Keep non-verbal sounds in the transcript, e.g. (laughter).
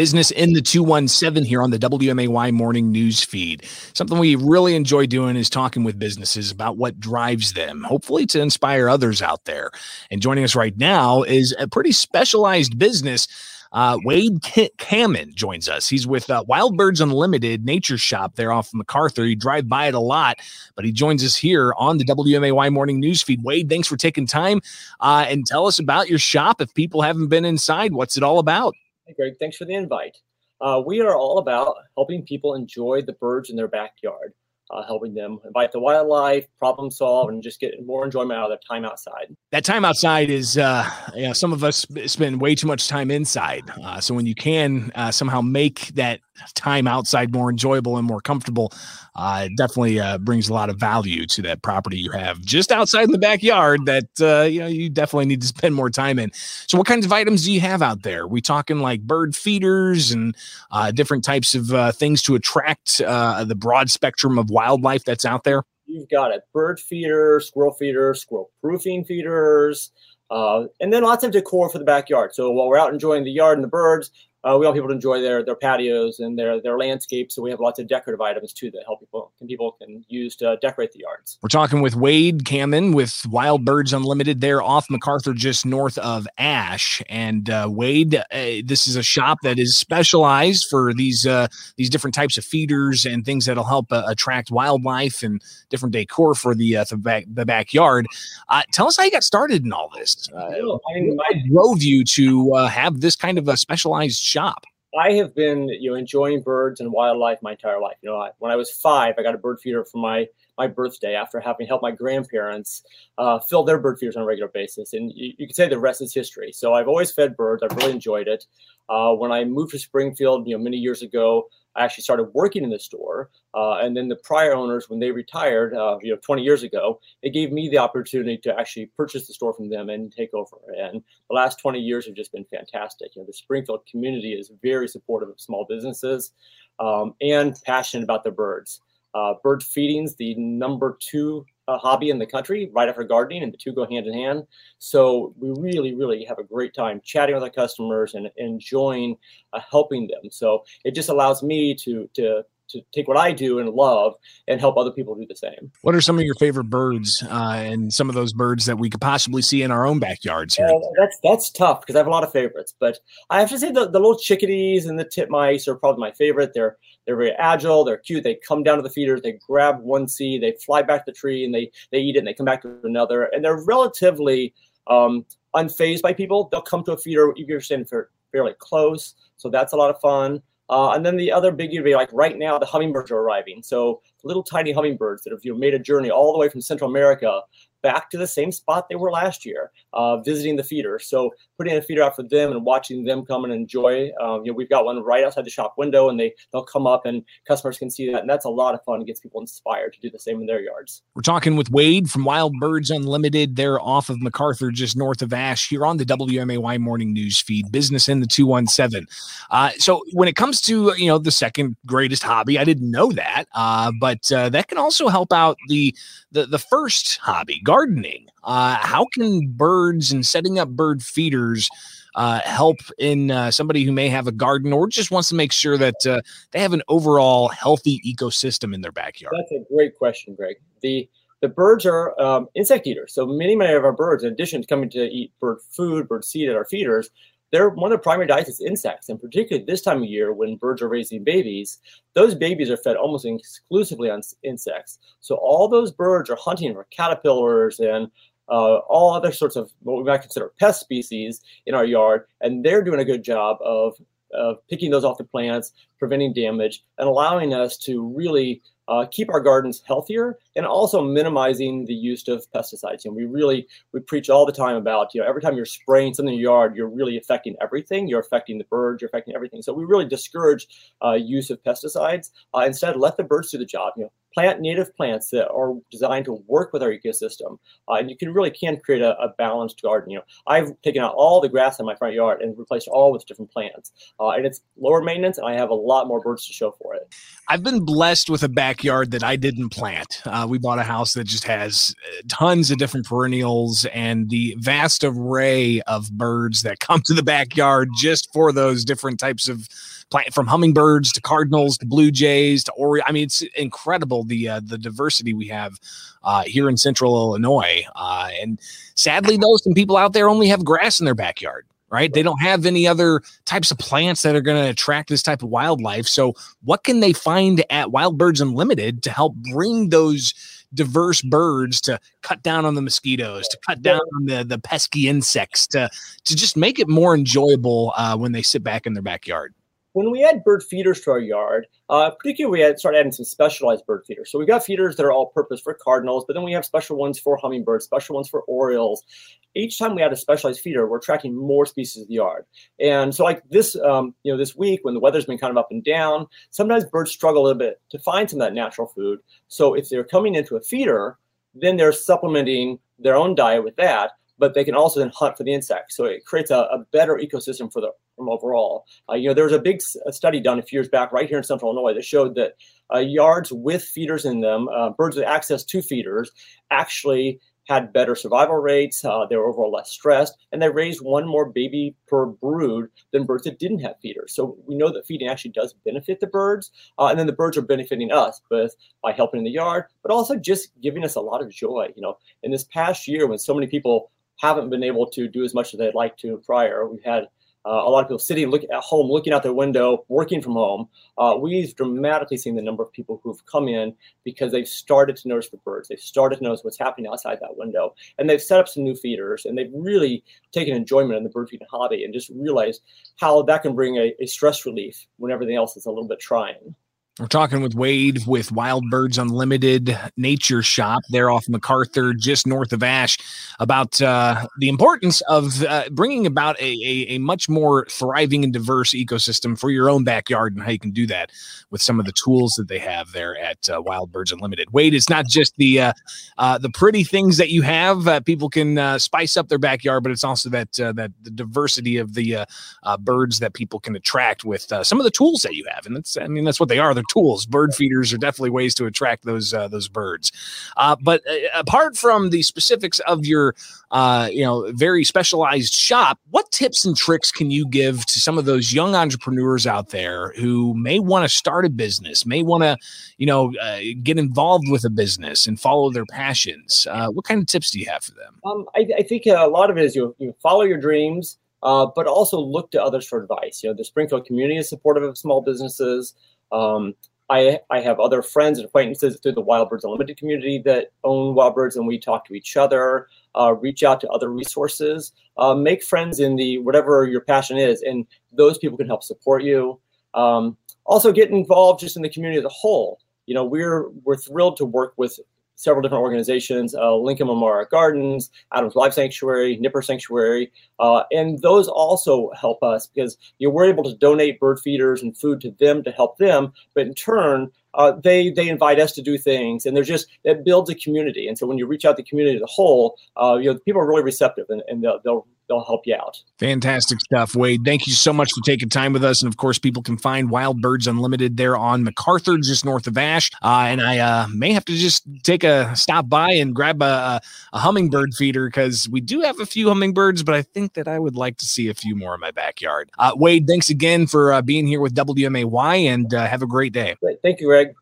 Business in the 217 here on the WMAY morning news feed. Something we really enjoy doing is talking with businesses about what drives them, hopefully to inspire others out there. And joining us right now is a pretty specialized business. Uh, Wade K- Kamen joins us. He's with uh, Wild Birds Unlimited Nature Shop there off MacArthur. You drive by it a lot, but he joins us here on the WMAY morning news feed. Wade, thanks for taking time uh, and tell us about your shop. If people haven't been inside, what's it all about? Hey, Greg, thanks for the invite. Uh, we are all about helping people enjoy the birds in their backyard, uh, helping them invite the wildlife, problem solve, and just get more enjoyment out of their time outside. That time outside is, uh, you know, some of us spend way too much time inside. Uh, so when you can uh, somehow make that time outside more enjoyable and more comfortable, uh, it definitely uh, brings a lot of value to that property you have just outside in the backyard that uh, you know you definitely need to spend more time in. So, what kinds of items do you have out there? Are we talking like bird feeders and uh, different types of uh, things to attract uh, the broad spectrum of wildlife that's out there? You've got it: bird feeders, squirrel feeders, squirrel proofing feeders. And then lots of decor for the backyard. So while we're out enjoying the yard and the birds, uh, we want people to enjoy their their patios and their their landscapes. So we have lots of decorative items too that help people can people can use to decorate the yards. We're talking with Wade Kamen with Wild Birds Unlimited. There off MacArthur, just north of Ash. And uh, Wade, uh, this is a shop that is specialized for these uh, these different types of feeders and things that'll help uh, attract wildlife and different decor for the uh, the, back, the backyard. tell us how you got started in all this. I mean, I drove you to have this kind of a specialized shop? I have been, you know, enjoying birds and wildlife my entire life. You know, I, when I was five, I got a bird feeder for my my birthday after having helped my grandparents uh, fill their bird feeders on a regular basis, and you, you could say the rest is history. So I've always fed birds. I've really enjoyed it. Uh, when I moved to Springfield, you know, many years ago, I actually started working in the store. Uh, and then the prior owners, when they retired, uh, you know, 20 years ago, it gave me the opportunity to actually purchase the store from them and take over. And the last 20 years have just been fantastic. You know, the Springfield community is very supportive of small businesses um, and passionate about the birds. Uh, bird feeding's the number two hobby in the country, right after gardening, and the two go hand in hand. So we really, really have a great time chatting with our customers and enjoying uh, helping them. So it just allows me to to to take what I do and love and help other people do the same. What are some of your favorite birds uh, and some of those birds that we could possibly see in our own backyards here? Uh, that's that's tough because I have a lot of favorites, but I have to say the, the little chickadees and the titmice are probably my favorite. They're they're very agile, they're cute. They come down to the feeders, they grab one seed, they fly back to the tree, and they they eat it, and they come back to another, and they're relatively um, unfazed by people. They'll come to a feeder if you're standing fairly close, so that's a lot of fun. Uh, and then the other big be like right now, the hummingbirds are arriving. So little tiny hummingbirds that have you know, made a journey all the way from Central America back to the same spot they were last year, uh, visiting the feeder. So putting a feeder out for them and watching them come and enjoy. Um, you know, we've got one right outside the shop window, and they they'll come up and customers can see that, and that's a lot of fun. It gets people inspired to do the same in their yards. We're talking with Wade from Wild Birds Unlimited. They're off of MacArthur, just north of Ash, here on the WMAY morning news feed. Business in the two one seven. Uh, so when it comes to you know the second greatest hobby, I didn't know that, uh, but uh, that can also help out the the the first hobby gardening. Uh, how can birds and setting up bird feeders uh, help in uh, somebody who may have a garden or just wants to make sure that uh, they have an overall healthy ecosystem in their backyard? That's a great question, Greg. The the birds are um, insect eaters. So many, many of our birds, in addition to coming to eat bird food, bird seed at our feeders, they're one of the primary diets is insects, and particularly this time of year when birds are raising babies, those babies are fed almost exclusively on insects. So all those birds are hunting for caterpillars and uh, all other sorts of what we might consider pest species in our yard, and they're doing a good job of, of picking those off the plants, preventing damage, and allowing us to really uh, keep our gardens healthier and also minimizing the use of pesticides. You know, we really we preach all the time about you know every time you're spraying something in your yard, you're really affecting everything. You're affecting the birds. You're affecting everything. So we really discourage uh, use of pesticides. Uh, instead, let the birds do the job. You know, plant native plants that are designed to work with our ecosystem. Uh, and you can really can create a, a, balanced garden. You know, I've taken out all the grass in my front yard and replaced all with different plants. Uh, and it's lower maintenance, and I have a lot more birds to show for it. I've been blessed with a backyard that I didn't plant. Uh, we bought a house that just has uh, tons of different perennials and the vast array of birds that come (laughs) to the backyard just for those different types of from hummingbirds to cardinals to blue jays to ori. I mean, it's incredible the uh, the diversity we have uh, here in Central Illinois. Uh, and sadly, though, some people out there only have grass in their backyard. Right. They don't have any other types of plants that are going to attract this type of wildlife. So, what can they find at Wild Birds Unlimited to help bring those diverse birds to cut down on the mosquitoes, to cut down on the, the pesky insects, to, to just make it more enjoyable uh, when they sit back in their backyard? When we add bird feeders to our yard, uh, particularly we had adding some specialized bird feeders. So we've got feeders that are all purpose for cardinals, but then we have special ones for hummingbirds, special ones for orioles. Each time we add a specialized feeder, we're attracting more species of the yard. And so, like this, um, you know, this week when the weather's been kind of up and down, sometimes birds struggle a little bit to find some of that natural food. So if they're coming into a feeder, then they're supplementing their own diet with that but they can also then hunt for the insects. So it creates a, a better ecosystem for the overall. Uh, you know, there was a big study done a few years back right here in Central Illinois that showed that uh, yards with feeders in them, uh, birds with access to feeders, actually had better survival rates. Uh, they were overall less stressed, and they raised one more baby per brood than birds that didn't have feeders. So we know that feeding actually does benefit the birds, uh, and then the birds are benefiting us both by helping in the yard, but also just giving us a lot of joy. You know, in this past year when so many people haven't been able to do as much as they'd like to prior. We've had uh, a lot of people sitting look at home, looking out their window, working from home. Uh, we've dramatically seen the number of people who've come in because they've started to notice the birds. They've started to notice what's happening outside that window, and they've set up some new feeders, and they've really taken enjoyment in the bird feeding hobby, and just realized how that can bring a, a stress relief when everything else is a little bit trying. We're talking with Wade with Wild Birds Unlimited Nature Shop there off MacArthur, just north of Ash, about uh, the importance of uh, bringing about a, a, a, much more thriving and diverse ecosystem for your own backyard and how you can do that with some of the tools that they have there at uh, Wild Birds Unlimited. Wade, it's not just the uh, uh, the pretty things that you have; uh, people can spice up their backyard, but it's also that that the diversity of the birds that people can attract with some of the tools that you have, and that's I mean that's what they are. They're tools. Bird feeders are definitely ways to attract those uh, those birds. Uh, but uh, apart from the specifics of your uh, you know very specialized shop, what tips and tricks can you give to some of those young entrepreneurs out there who may want to start a business, may want to you know uh, get involved with a business and follow their passions? Uh, what kind of tips do you have for them? Um, I, I, think a lot of it is you, you follow your dreams. Uh, but also look to others for advice. You know, the Springfield community is supportive of small businesses. Um, I, I have other friends and acquaintances through the Wild Birds Unlimited community that own wild birds, and we talk to each other, uh, reach out to other resources, uh, make friends in the whatever your passion is, and those people can help support you. Um, also, get involved just in the community as a whole. You know, we're we're thrilled to work with several different organizations, uh, Lincoln Memorial Gardens, Adams Wildlife Sanctuary, Nipper Sanctuary, uh, and those also help us because you know, we're able to donate bird feeders and food to them to help them, but in turn, uh, they they invite us to do things, and there's just it builds a community. And so when you reach out to the community as a whole, uh, you know people are really receptive, and, and they'll, they'll they'll help you out. Fantastic stuff, Wade. Thank you so much for taking time with us. And of course, people can find Wild Birds Unlimited there on MacArthur, just north of Ash. Uh, and I uh, may have to just take a stop by and grab a, a hummingbird feeder because we do have a few hummingbirds, but I think that I would like to see a few more in my backyard. Uh, Wade, thanks again for uh, being here with WMAY and uh, have a great day. Great. Thank you, Greg.